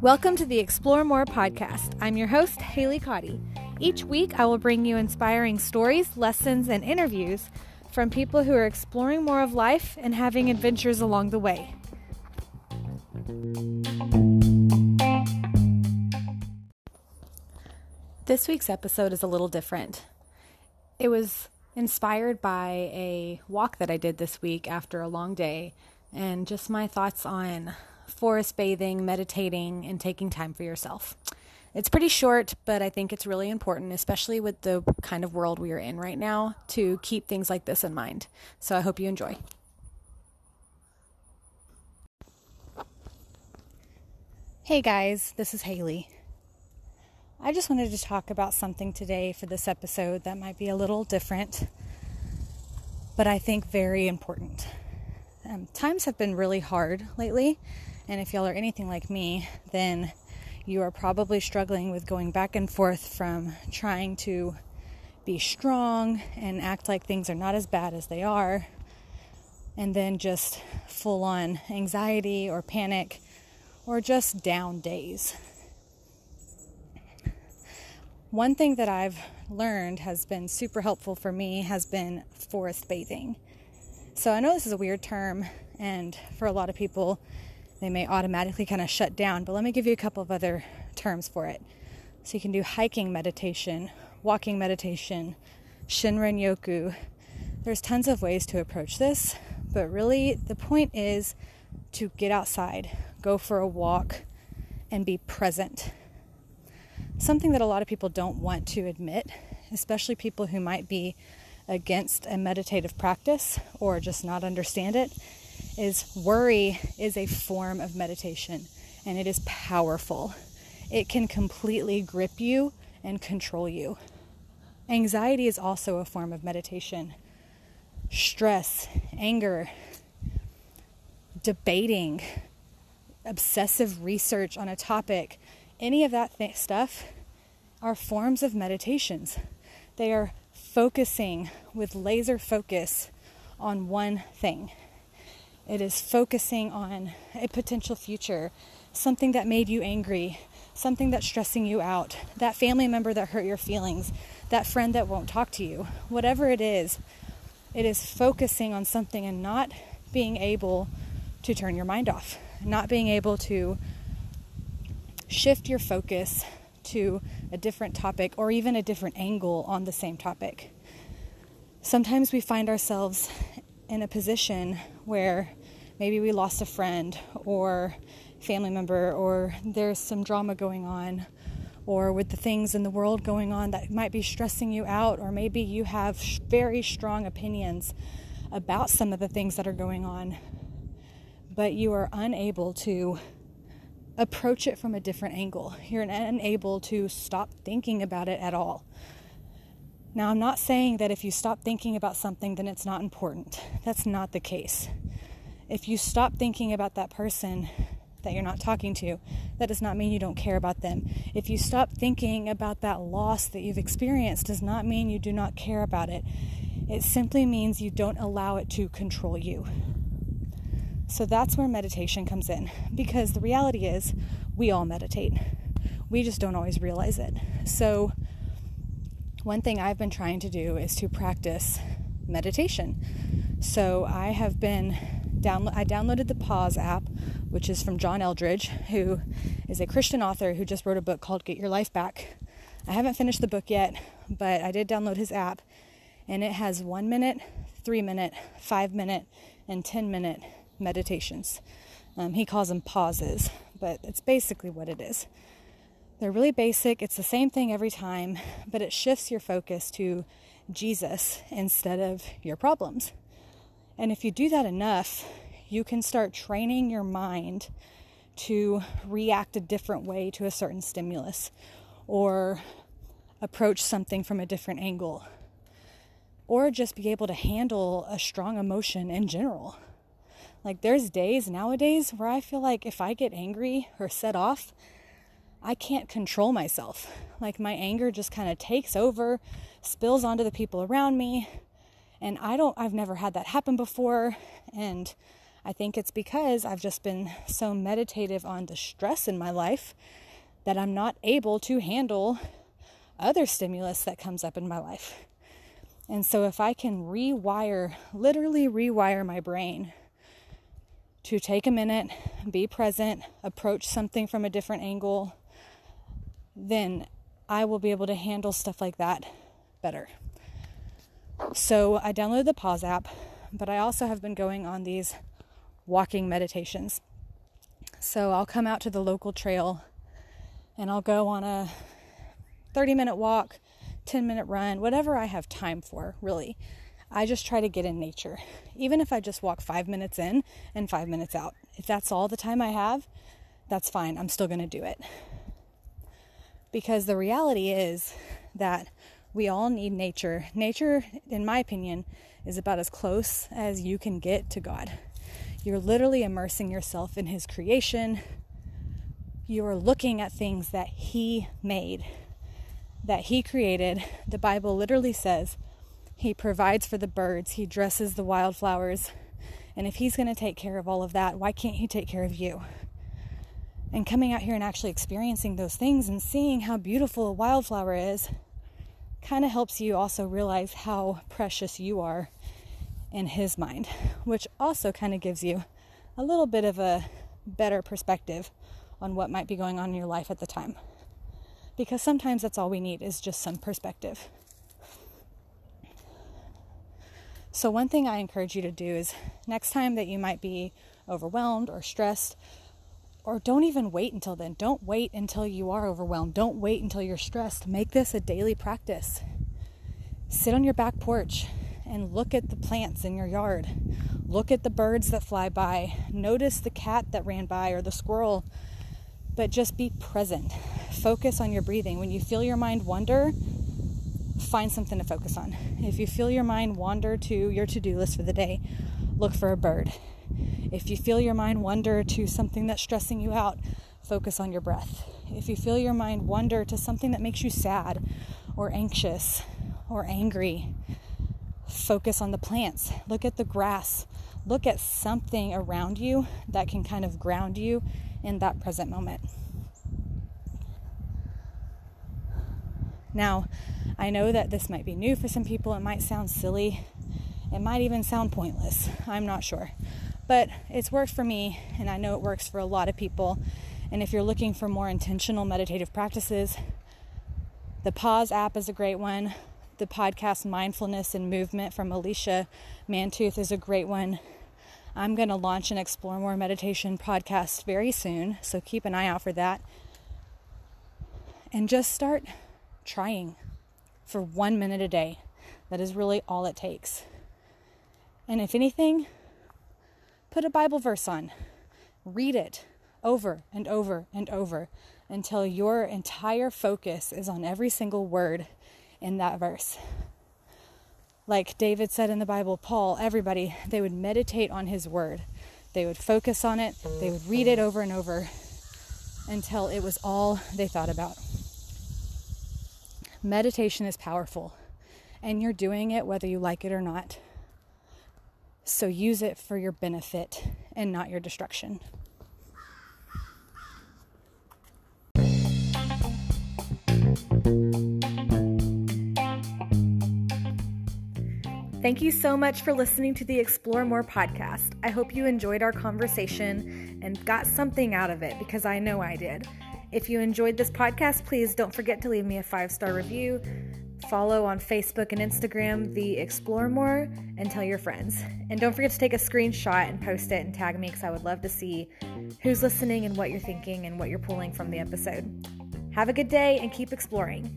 Welcome to the Explore More podcast. I'm your host, Haley Cotty. Each week, I will bring you inspiring stories, lessons, and interviews from people who are exploring more of life and having adventures along the way. This week's episode is a little different. It was inspired by a walk that I did this week after a long day and just my thoughts on forest bathing, meditating, and taking time for yourself. It's pretty short, but I think it's really important, especially with the kind of world we are in right now, to keep things like this in mind. So I hope you enjoy. Hey guys, this is Haley. I just wanted to talk about something today for this episode that might be a little different, but I think very important. Um, times have been really hard lately, and if y'all are anything like me, then you are probably struggling with going back and forth from trying to be strong and act like things are not as bad as they are, and then just full on anxiety or panic or just down days. One thing that I've learned has been super helpful for me has been forest bathing. So I know this is a weird term, and for a lot of people, they may automatically kind of shut down. But let me give you a couple of other terms for it. So you can do hiking meditation, walking meditation, Shinrin Yoku. There's tons of ways to approach this, but really the point is to get outside, go for a walk, and be present. Something that a lot of people don't want to admit, especially people who might be against a meditative practice or just not understand it, is worry is a form of meditation and it is powerful. It can completely grip you and control you. Anxiety is also a form of meditation. Stress, anger, debating, obsessive research on a topic, any of that th- stuff are forms of meditations. They are focusing with laser focus on one thing. It is focusing on a potential future, something that made you angry, something that's stressing you out, that family member that hurt your feelings, that friend that won't talk to you. Whatever it is, it is focusing on something and not being able to turn your mind off, not being able to shift your focus to a different topic or even a different angle on the same topic. Sometimes we find ourselves in a position where maybe we lost a friend or family member or there's some drama going on or with the things in the world going on that might be stressing you out or maybe you have very strong opinions about some of the things that are going on but you are unable to approach it from a different angle you're unable to stop thinking about it at all now, I'm not saying that if you stop thinking about something, then it's not important. That's not the case. If you stop thinking about that person that you're not talking to, that does not mean you don't care about them. If you stop thinking about that loss that you've experienced, does not mean you do not care about it. It simply means you don't allow it to control you. So that's where meditation comes in because the reality is we all meditate. We just don't always realize it. So one thing I've been trying to do is to practice meditation. So I have been down I downloaded the Pause app, which is from John Eldredge, who is a Christian author who just wrote a book called Get Your Life Back. I haven't finished the book yet, but I did download his app and it has 1 minute, 3 minute, 5 minute and 10 minute meditations. Um, he calls them pauses, but it's basically what it is. They're really basic. It's the same thing every time, but it shifts your focus to Jesus instead of your problems. And if you do that enough, you can start training your mind to react a different way to a certain stimulus or approach something from a different angle or just be able to handle a strong emotion in general. Like, there's days nowadays where I feel like if I get angry or set off, I can't control myself. Like my anger just kind of takes over, spills onto the people around me, And I don't, I've never had that happen before. And I think it's because I've just been so meditative on the stress in my life that I'm not able to handle other stimulus that comes up in my life. And so, if I can rewire, literally rewire my brain to take a minute, be present, approach something from a different angle, then I will be able to handle stuff like that better. So, I downloaded the Pause app, but I also have been going on these walking meditations. So, I'll come out to the local trail and I'll go on a 30 minute walk, 10 minute run, whatever I have time for, really. I just try to get in nature. Even if I just walk five minutes in and five minutes out. If that's all the time I have, that's fine. I'm still going to do it. Because the reality is that we all need nature. Nature, in my opinion, is about as close as you can get to God. You're literally immersing yourself in His creation. You are looking at things that He made that He created, the Bible literally says He provides for the birds, He dresses the wildflowers. And if He's going to take care of all of that, why can't He take care of you? And coming out here and actually experiencing those things and seeing how beautiful a wildflower is kind of helps you also realize how precious you are in His mind, which also kind of gives you a little bit of a better perspective on what might be going on in your life at the time because sometimes that's all we need is just some perspective. So, one thing I encourage you to do is next time that you might be overwhelmed or stressed, or don't even wait until then. Don't wait until you are overwhelmed. Don't wait until you're stressed. Make this a daily practice. Sit on your back porch and look at the plants in your yard. Look at the birds that fly by. Notice the cat that ran by or the squirrel but just be present. Focus on your breathing. When you feel your mind wander, find something to focus on. If you feel your mind wander to your to do list for the day, look for a bird. If you feel your mind wander to something that's stressing you out, focus on your breath. If you feel your mind wander to something that makes you sad or anxious or angry, focus on the plants. Look at the grass. Look at something around you that can kind of ground you in that present moment. Now, I know that this might be new for some people, it might sound silly, it might even sound pointless. I'm not sure. But it's worked for me, and I know it works for a lot of people. And if you're looking for more intentional meditative practices, the Pause app is a great one. The podcast Mindfulness in Movement from Alycia Mantooth is a great one. I'm going to launch an Explore More Meditation podcast very soon, so keep an eye out for that. And just start trying for one minute a day. That is really all it takes. And if anything, put a Bible verse on, read it over and over and over until your entire focus is on every single word in that verse like David said in the Bible, Paul, everybody, they would meditate on his word. They would focus on it, they would read it over and over until it was all they thought about. Meditation is powerful, and you're doing it whether you like it or not. So use it for your benefit and not your destruction. Thank you so much for listening to the Explore More podcast. I hope you enjoyed our conversation and got something out of it because I know I did. If you enjoyed this podcast, please don't forget to leave me a five star review. Follow on Facebook and Instagram, the Explore More, and tell your friends. And don't forget to take a screenshot and post it and tag me because I would love to see who's listening and what you're thinking and what you're pulling from the episode. Have a good day and keep exploring.